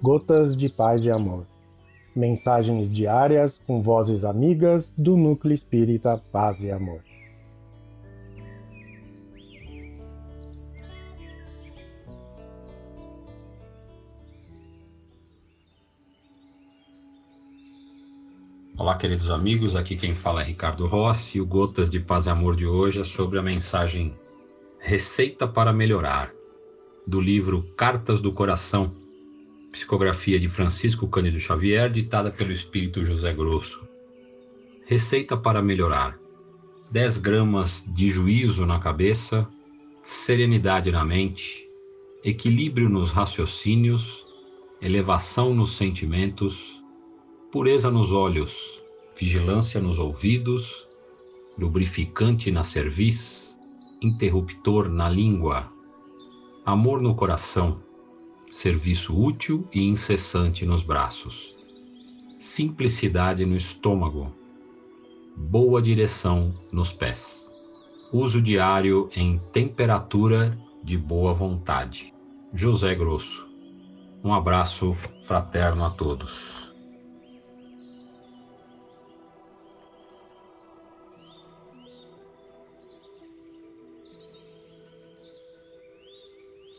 Gotas de Paz e Amor. Mensagens diárias com vozes amigas do Núcleo Espírita Paz e Amor. Olá, queridos amigos. Aqui quem fala é Ricardo Rossi. O Gotas de Paz e Amor de hoje é sobre a mensagem Receita para Melhorar, do livro Cartas do Coração, psicografia de Francisco Cândido Xavier, ditada pelo Espírito José Grosso. Receita para melhorar: 10 gramas de juízo na cabeça, serenidade na mente, equilíbrio nos raciocínios, elevação nos sentimentos pureza nos olhos, vigilância nos ouvidos, lubrificante na cerviz, interruptor na língua, amor no coração, serviço útil e incessante nos braços, simplicidade no estômago, boa direção nos pés, uso diário em temperatura de boa vontade. José Grosso. Um abraço fraterno a todos.